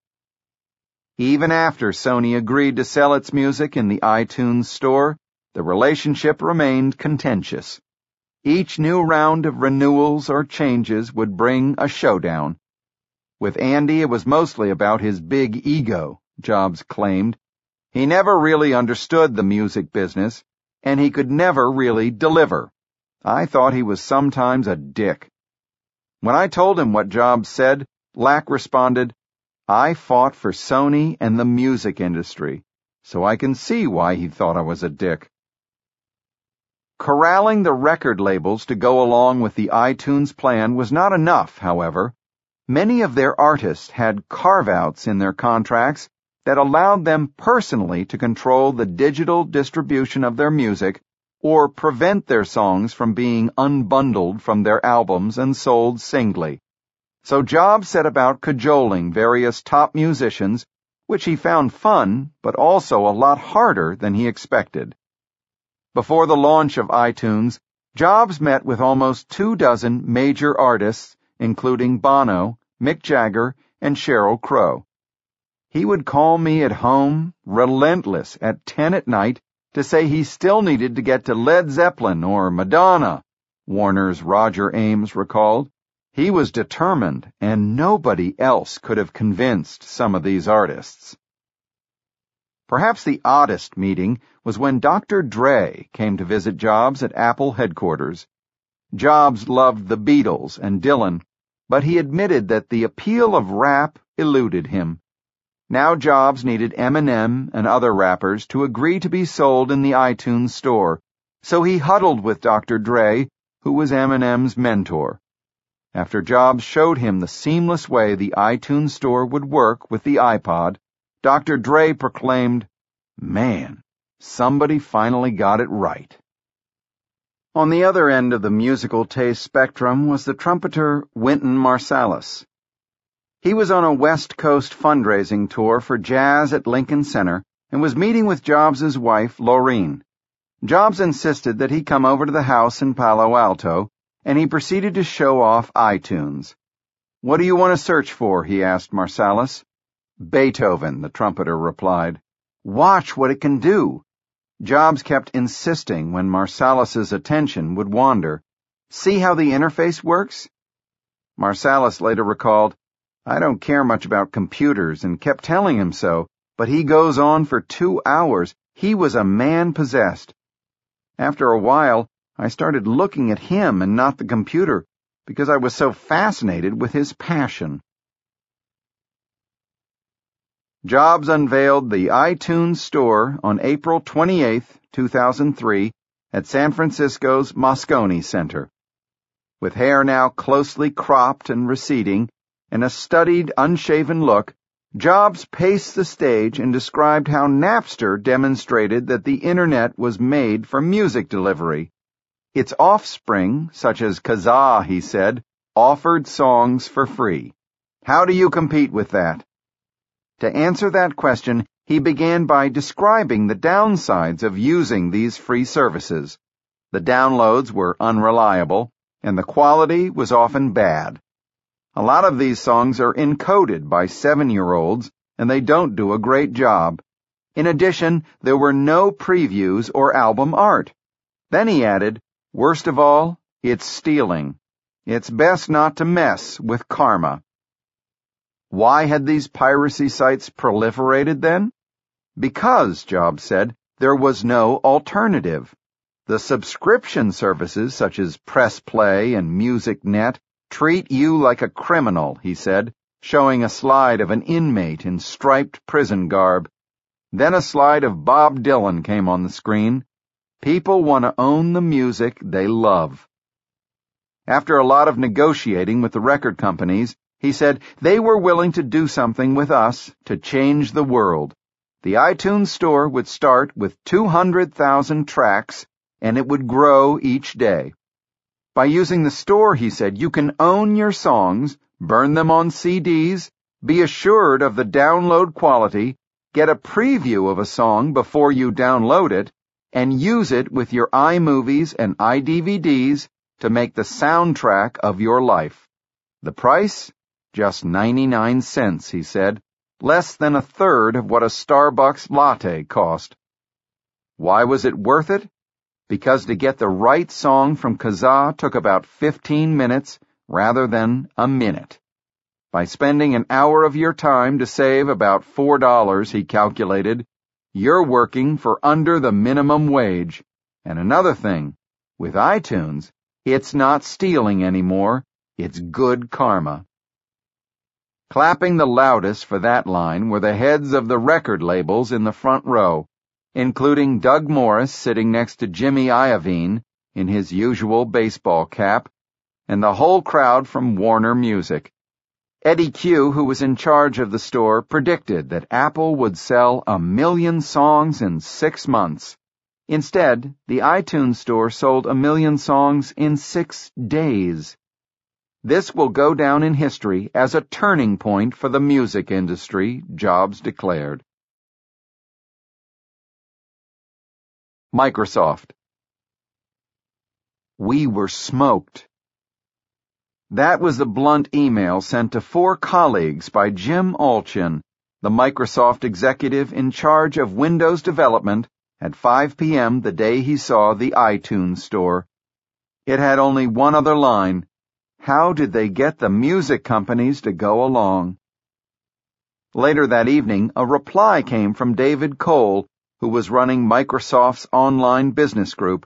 Even after Sony agreed to sell its music in the iTunes store, the relationship remained contentious. Each new round of renewals or changes would bring a showdown. With Andy, it was mostly about his big ego, Jobs claimed. He never really understood the music business, and he could never really deliver. I thought he was sometimes a dick. When I told him what Jobs said, Lack responded, I fought for Sony and the music industry, so I can see why he thought I was a dick. Corralling the record labels to go along with the iTunes plan was not enough, however. Many of their artists had carve-outs in their contracts that allowed them personally to control the digital distribution of their music or prevent their songs from being unbundled from their albums and sold singly. So Jobs set about cajoling various top musicians, which he found fun, but also a lot harder than he expected. Before the launch of iTunes, Jobs met with almost two dozen major artists, including Bono, Mick Jagger, and Sheryl Crow. He would call me at home, relentless, at 10 at night, to say he still needed to get to Led Zeppelin or Madonna, Warner's Roger Ames recalled. He was determined, and nobody else could have convinced some of these artists. Perhaps the oddest meeting was when Dr. Dre came to visit Jobs at Apple headquarters. Jobs loved the Beatles and Dylan, but he admitted that the appeal of rap eluded him. Now Jobs needed Eminem and other rappers to agree to be sold in the iTunes store, so he huddled with Dr. Dre, who was Eminem's mentor. After Jobs showed him the seamless way the iTunes store would work with the iPod, Dr. Dre proclaimed, Man, somebody finally got it right. On the other end of the musical taste spectrum was the trumpeter Wynton Marsalis. He was on a West Coast fundraising tour for jazz at Lincoln Center and was meeting with Jobs' wife, Laurene. Jobs insisted that he come over to the house in Palo Alto, and he proceeded to show off iTunes. What do you want to search for? he asked Marsalis. Beethoven, the trumpeter replied. Watch what it can do. Jobs kept insisting when Marsalis's attention would wander. See how the interface works? Marsalis later recalled, I don't care much about computers and kept telling him so, but he goes on for two hours. He was a man possessed. After a while, I started looking at him and not the computer because I was so fascinated with his passion. Jobs unveiled the iTunes Store on April 28, 2003, at San Francisco's Moscone Center. With hair now closely cropped and receding, and a studied, unshaven look, Jobs paced the stage and described how Napster demonstrated that the Internet was made for music delivery. Its offspring, such as Kazaa, he said, offered songs for free. How do you compete with that? To answer that question, he began by describing the downsides of using these free services. The downloads were unreliable, and the quality was often bad. A lot of these songs are encoded by seven-year-olds, and they don't do a great job. In addition, there were no previews or album art. Then he added, worst of all, it's stealing. It's best not to mess with karma. Why had these piracy sites proliferated then? Because, Jobs said, there was no alternative. The subscription services such as Press Play and MusicNet treat you like a criminal, he said, showing a slide of an inmate in striped prison garb. Then a slide of Bob Dylan came on the screen. People want to own the music they love. After a lot of negotiating with the record companies, he said they were willing to do something with us to change the world. The iTunes store would start with 200,000 tracks and it would grow each day. By using the store, he said, you can own your songs, burn them on CDs, be assured of the download quality, get a preview of a song before you download it, and use it with your iMovies and iDVDs to make the soundtrack of your life. The price? Just 99 cents, he said, less than a third of what a Starbucks latte cost. Why was it worth it? Because to get the right song from Kazaa took about 15 minutes rather than a minute. By spending an hour of your time to save about $4, he calculated, you're working for under the minimum wage. And another thing, with iTunes, it's not stealing anymore, it's good karma. Clapping the loudest for that line were the heads of the record labels in the front row, including Doug Morris sitting next to Jimmy Iovine in his usual baseball cap, and the whole crowd from Warner Music. Eddie Cue, who was in charge of the store, predicted that Apple would sell a million songs in six months. Instead, the iTunes Store sold a million songs in six days. This will go down in history as a turning point for the music industry, Jobs declared. Microsoft. We were smoked. That was the blunt email sent to four colleagues by Jim Allchin, the Microsoft executive in charge of Windows development at 5 p.m. the day he saw the iTunes store. It had only one other line. How did they get the music companies to go along? Later that evening, a reply came from David Cole, who was running Microsoft's online business group.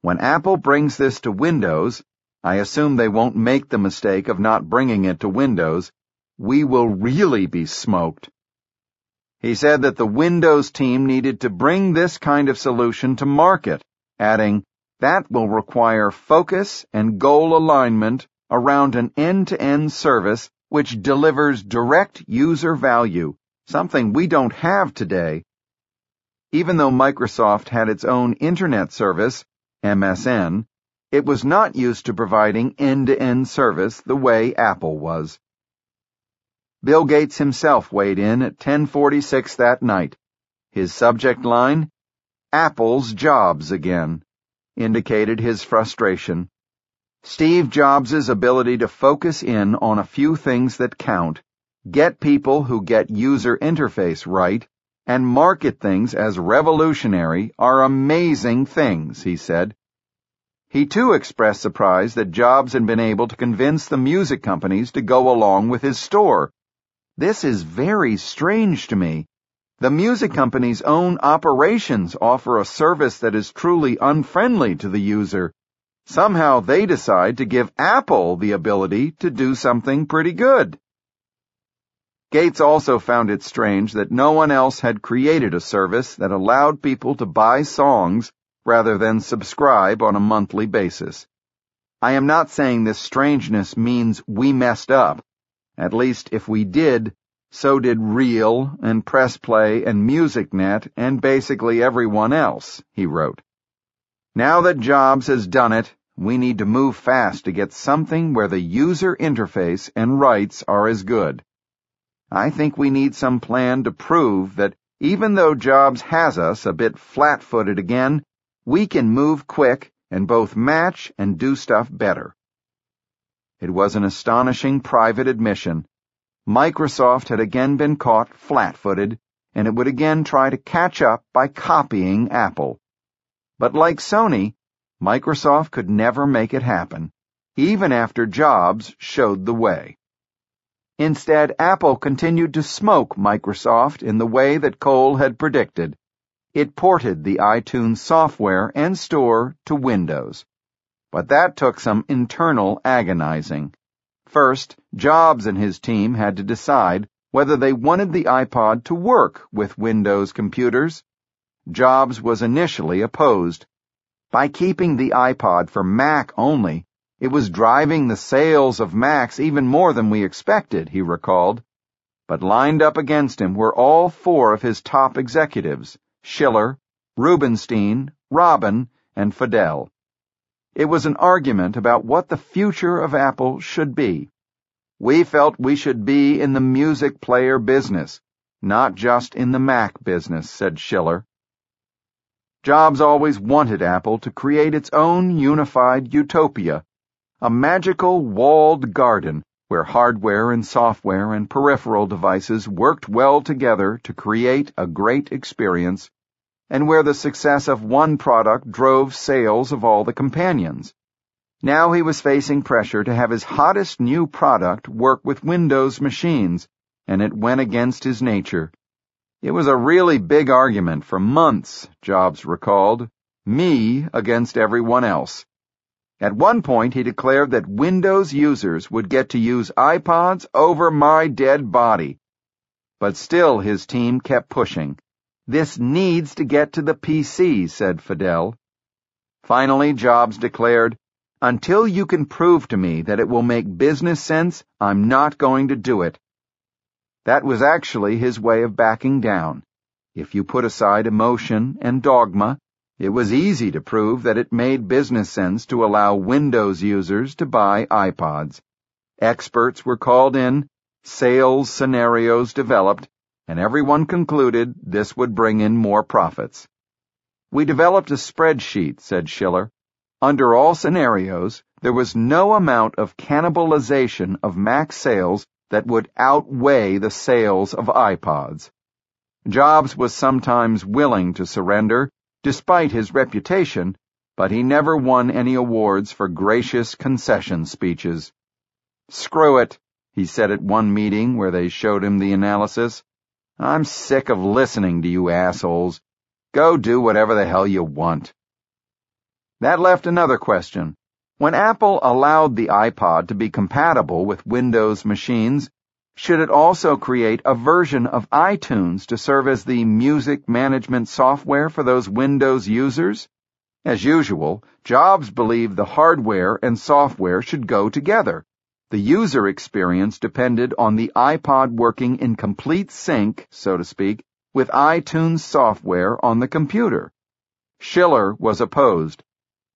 When Apple brings this to Windows, I assume they won't make the mistake of not bringing it to Windows, we will really be smoked. He said that the Windows team needed to bring this kind of solution to market, adding, that will require focus and goal alignment around an end-to-end service which delivers direct user value, something we don't have today. Even though Microsoft had its own Internet service, MSN, it was not used to providing end-to-end service the way Apple was. Bill Gates himself weighed in at 1046 that night. His subject line, Apple's Jobs Again, indicated his frustration. Steve Jobs' ability to focus in on a few things that count, get people who get user interface right, and market things as revolutionary are amazing things, he said. He too expressed surprise that Jobs had been able to convince the music companies to go along with his store this is very strange to me. The music company's own operations offer a service that is truly unfriendly to the user. Somehow they decide to give Apple the ability to do something pretty good. Gates also found it strange that no one else had created a service that allowed people to buy songs rather than subscribe on a monthly basis. I am not saying this strangeness means we messed up. At least if we did, so did Real and Press Play and MusicNet and basically everyone else, he wrote. Now that Jobs has done it, we need to move fast to get something where the user interface and rights are as good. I think we need some plan to prove that even though Jobs has us a bit flat-footed again, we can move quick and both match and do stuff better. It was an astonishing private admission. Microsoft had again been caught flat-footed, and it would again try to catch up by copying Apple. But like Sony, Microsoft could never make it happen, even after Jobs showed the way. Instead, Apple continued to smoke Microsoft in the way that Cole had predicted. It ported the iTunes software and store to Windows. But that took some internal agonizing. First, Jobs and his team had to decide whether they wanted the iPod to work with Windows computers. Jobs was initially opposed. By keeping the iPod for Mac only, it was driving the sales of Macs even more than we expected, he recalled. But lined up against him were all four of his top executives, Schiller, Rubinstein, Robbin, and Fadell. It was an argument about what the future of Apple should be. We felt we should be in the music player business, not just in the Mac business, said Schiller. Jobs always wanted Apple to create its own unified utopia, a magical walled garden where hardware and software and peripheral devices worked well together to create a great experience and where the success of one product drove sales of all the companions. Now he was facing pressure to have his hottest new product work with Windows machines, and it went against his nature. It was a really big argument for months, Jobs recalled. Me against everyone else. At one point, he declared that Windows users would get to use iPods over my dead body. But still, his team kept pushing. This needs to get to the PC, said Fadell. Finally, Jobs declared, until you can prove to me that it will make business sense, I'm not going to do it. That was actually his way of backing down. If you put aside emotion and dogma, it was easy to prove that it made business sense to allow Windows users to buy iPods. Experts were called in, sales scenarios developed, and everyone concluded this would bring in more profits. We developed a spreadsheet, said Schiller, under all scenarios, there was no amount of cannibalization of Mac sales that would outweigh the sales of iPods. Jobs was sometimes willing to surrender, despite his reputation, but he never won any awards for gracious concession speeches. Screw it, he said at one meeting where they showed him the analysis. I'm sick of listening to you assholes. Go do whatever the hell you want. That left another question. When Apple allowed the iPod to be compatible with Windows machines, should it also create a version of iTunes to serve as the music management software for those Windows users? As usual, Jobs believed the hardware and software should go together. The user experience depended on the iPod working in complete sync, so to speak, with iTunes software on the computer. Schiller was opposed.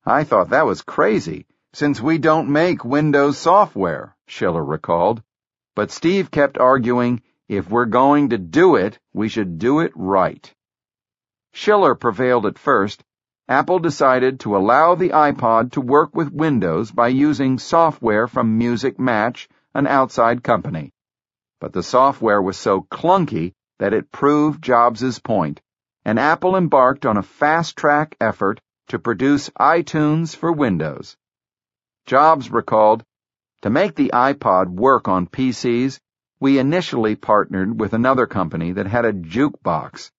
I thought that was crazy, since we don't make Windows software, Schiller recalled. But Steve kept arguing, if we're going to do it, we should do it right. Schiller prevailed at first. Apple decided to allow the iPod to work with Windows by using software from Music Match, an outside company. But the software was so clunky that it proved Jobs's point, and Apple embarked on a fast-track effort to produce iTunes for Windows. Jobs recalled, to make the iPod work on PCs, we initially partnered with another company that had a jukebox,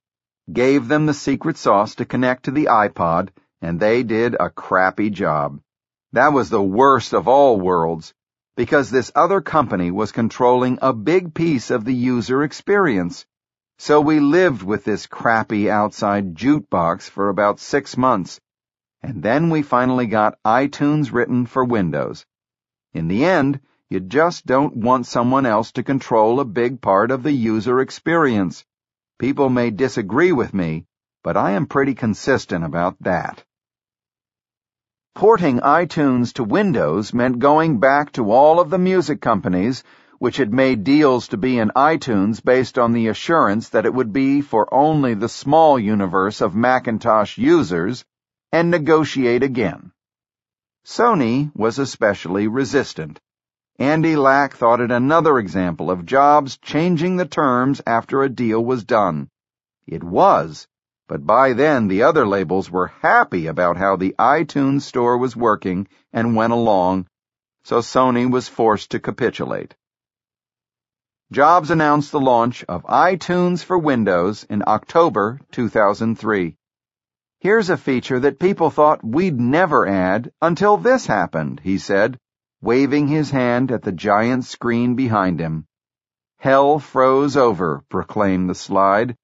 gave them the secret sauce to connect to the iPod, and they did a crappy job. That was the worst of all worlds, because this other company was controlling a big piece of the user experience. So we lived with this crappy outside jukebox for about six months, and then we finally got iTunes written for Windows. In the end, you just don't want someone else to control a big part of the user experience. People may disagree with me, but I am pretty consistent about that. Porting iTunes to Windows meant going back to all of the music companies which had made deals to be in iTunes based on the assurance that it would be for only the small universe of Macintosh users and negotiate again. Sony was especially resistant. Andy Lack thought it another example of Jobs changing the terms after a deal was done. It was, but by then the other labels were happy about how the iTunes store was working and went along, so Sony was forced to capitulate. Jobs announced the launch of iTunes for Windows in October 2003. Here's a feature that people thought we'd never add until this happened, he said, waving his hand at the giant screen behind him. Hell froze over, proclaimed the slide.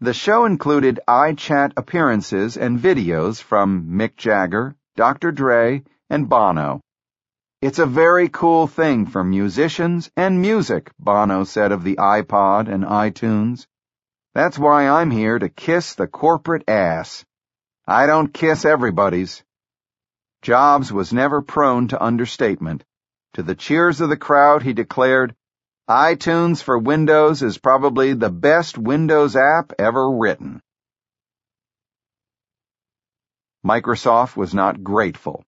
The show included iChat appearances and videos from Mick Jagger, Dr. Dre, and Bono. It's a very cool thing for musicians and music, Bono said of the iPod and iTunes. That's why I'm here to kiss the corporate ass. I don't kiss everybody's. Jobs was never prone to understatement. To the cheers of the crowd, he declared, iTunes for Windows is probably the best Windows app ever written. Microsoft was not grateful.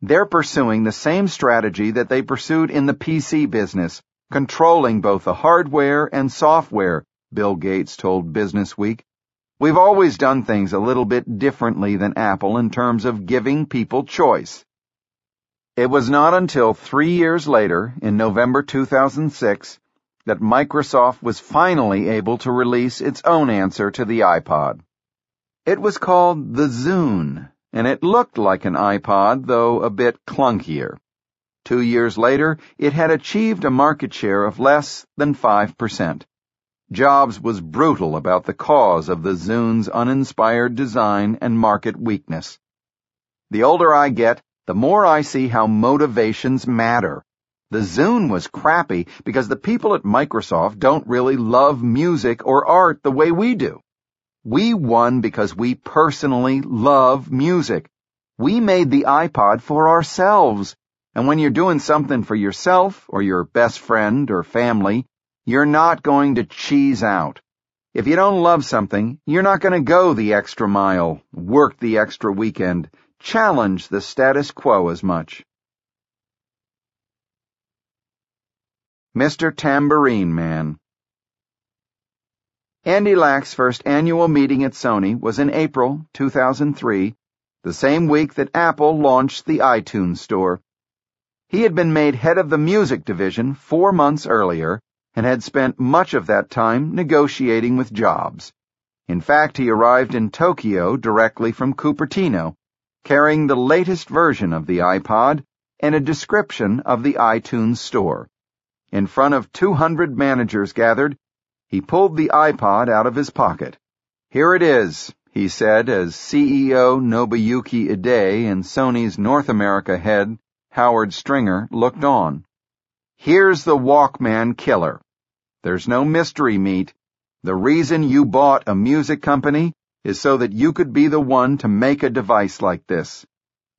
They're pursuing the same strategy that they pursued in the PC business, controlling both the hardware and software, Bill Gates told Businessweek. We've always done things a little bit differently than Apple in terms of giving people choice. It was not until three years later, in November 2006, that Microsoft was finally able to release its own answer to the iPod. It was called the Zune, and it looked like an iPod, though a bit clunkier. Two years later, it had achieved a market share of less than 5%. Jobs was brutal about the cause of the Zune's uninspired design and market weakness. The older I get, the more I see how motivations matter. The Zune was crappy because the people at Microsoft don't really love music or art the way we do. We won because we personally love music. We made the iPod for ourselves. And when you're doing something for yourself or your best friend or family, you're not going to cheese out. If you don't love something, you're not going to go the extra mile, work the extra weekend, challenge the status quo as much. Mr. Tambourine Man Andy Lack's first annual meeting at Sony was in April 2003, the same week that Apple launched the iTunes Store. He had been made head of the music division four months earlier and had spent much of that time negotiating with Jobs. In fact, he arrived in Tokyo directly from Cupertino, carrying the latest version of the iPod and a description of the iTunes Store. In front of 200 managers gathered, he pulled the iPod out of his pocket. Here it is, he said as CEO Nobuyuki Idei and Sony's North America head, Howard Stringer, looked on. Here's the Walkman killer. There's no mystery meat. The reason you bought a music company is so that you could be the one to make a device like this.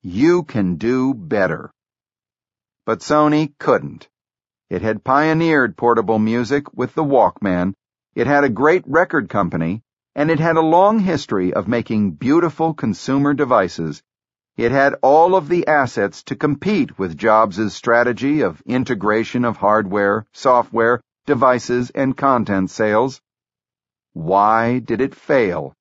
You can do better. But Sony couldn't. It had pioneered portable music with the Walkman it had a great record company, and it had a long history of making beautiful consumer devices. It had all of the assets to compete with Jobs' strategy of integration of hardware, software, devices, and content sales. Why did it fail?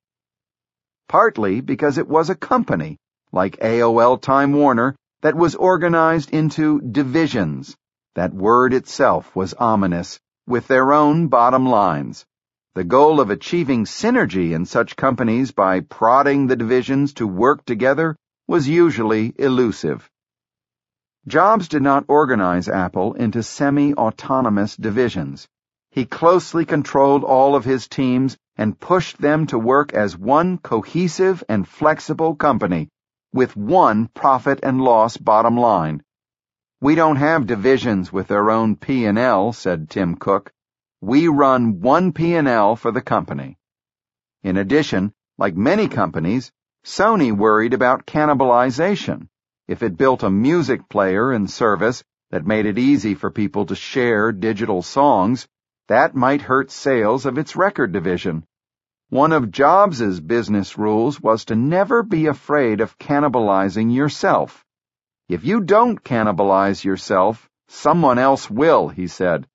Partly because it was a company, like AOL Time Warner, that was organized into divisions. That word itself was ominous with their own bottom lines. The goal of achieving synergy in such companies by prodding the divisions to work together was usually elusive. Jobs did not organize Apple into semi-autonomous divisions. He closely controlled all of his teams and pushed them to work as one cohesive and flexible company with one profit and loss bottom line. We don't have divisions with their own P&L, said Tim Cook. We run one P&L for the company. In addition, like many companies, Sony worried about cannibalization. If it built a music player and service that made it easy for people to share digital songs, that might hurt sales of its record division. One of Jobs' business rules was to never be afraid of cannibalizing yourself. If you don't cannibalize yourself, someone else will, he said.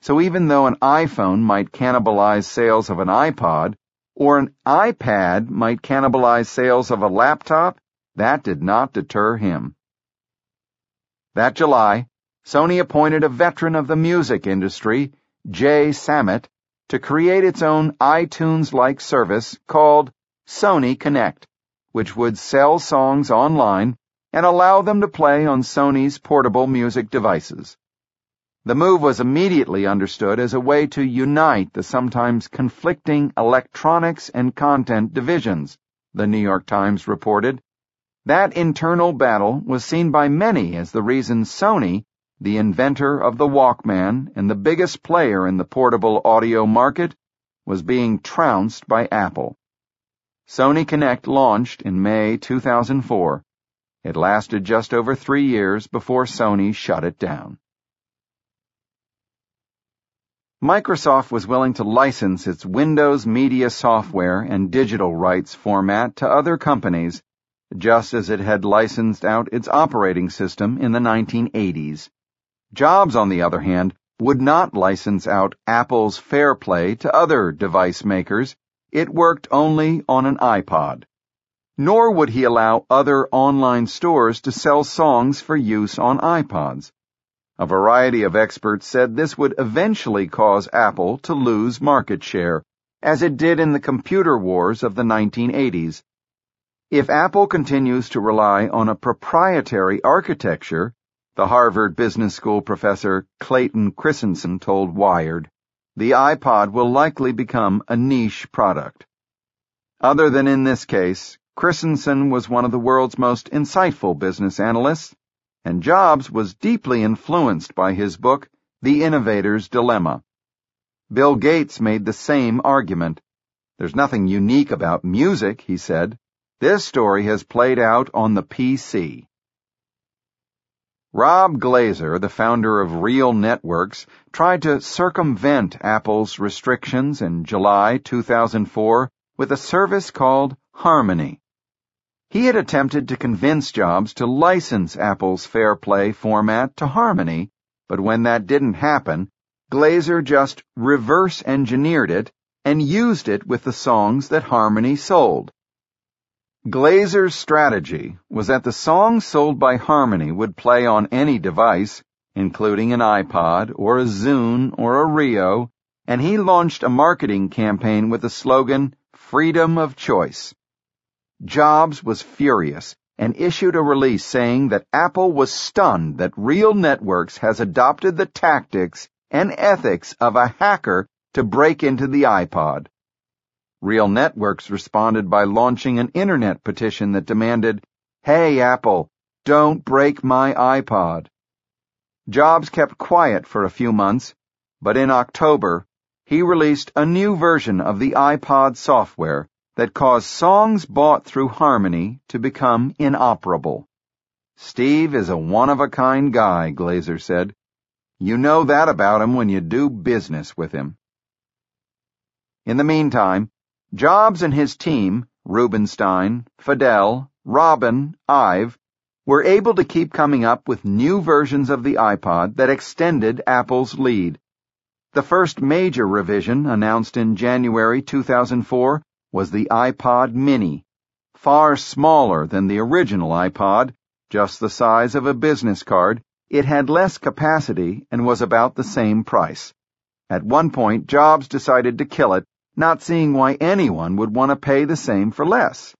So even though an iPhone might cannibalize sales of an iPod, or an iPad might cannibalize sales of a laptop, that did not deter him. That July, Sony appointed a veteran of the music industry, Jay Samit, to create its own iTunes-like service called Sony Connect, which would sell songs online and allow them to play on Sony's portable music devices. The move was immediately understood as a way to unite the sometimes conflicting electronics and content divisions, the New York Times reported. That internal battle was seen by many as the reason Sony, the inventor of the Walkman and the biggest player in the portable audio market, was being trounced by Apple. Sony Connect launched in May 2004. It lasted just over three years before Sony shut it down. Microsoft was willing to license its Windows Media Software and digital rights format to other companies, just as it had licensed out its operating system in the 1980s. Jobs, on the other hand, would not license out Apple's Fairplay to other device makers, it worked only on an iPod. Nor would he allow other online stores to sell songs for use on iPods. A variety of experts said this would eventually cause Apple to lose market share, as it did in the computer wars of the 1980s. If Apple continues to rely on a proprietary architecture, the Harvard Business School professor Clayton Christensen told Wired, the iPod will likely become a niche product. Other than in this case, Christensen was one of the world's most insightful business analysts, and Jobs was deeply influenced by his book, The Innovator's Dilemma. Bill Gates made the same argument. There's nothing unique about music, he said. This story has played out on the PC. Rob Glaser, the founder of Real Networks, tried to circumvent Apple's restrictions in July 2004 with a service called Harmony. He had attempted to convince Jobs to license Apple's Fair Play format to Harmony, but when that didn't happen, Glaser just reverse engineered it and used it with the songs that Harmony sold. Glaser's strategy was that the songs sold by Harmony would play on any device, including an iPod or a Zune or a Rio, and he launched a marketing campaign with the slogan, Freedom of Choice. Jobs was furious and issued a release saying that Apple was stunned that Real Networks has adopted the tactics and ethics of a hacker to break into the iPod. Real Networks responded by launching an internet petition that demanded, Hey Apple, don't break my iPod. Jobs kept quiet for a few months, but in October, he released a new version of the iPod software that caused songs bought through Harmony to become inoperable. Steve is a one-of-a-kind guy, Glaser said. You know that about him when you do business with him. In the meantime, Jobs and his team, Rubinstein, Fadell, Robbin, Ive, were able to keep coming up with new versions of the iPod that extended Apple's lead. The first major revision, announced in January 2004, was the iPod Mini, far smaller than the original iPod, just the size of a business card. It had less capacity and was about the same price. At one point, Jobs decided to kill it not seeing why anyone would want to pay the same for less.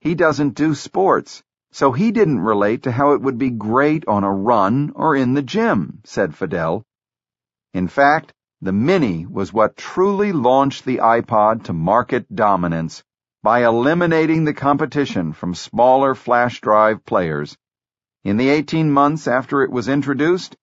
He doesn't do sports, so he didn't relate to how it would be great on a run or in the gym, said Fadell. In fact, the Mini was what truly launched the iPod to market dominance by eliminating the competition from smaller flash drive players. In the 18 months after it was introduced,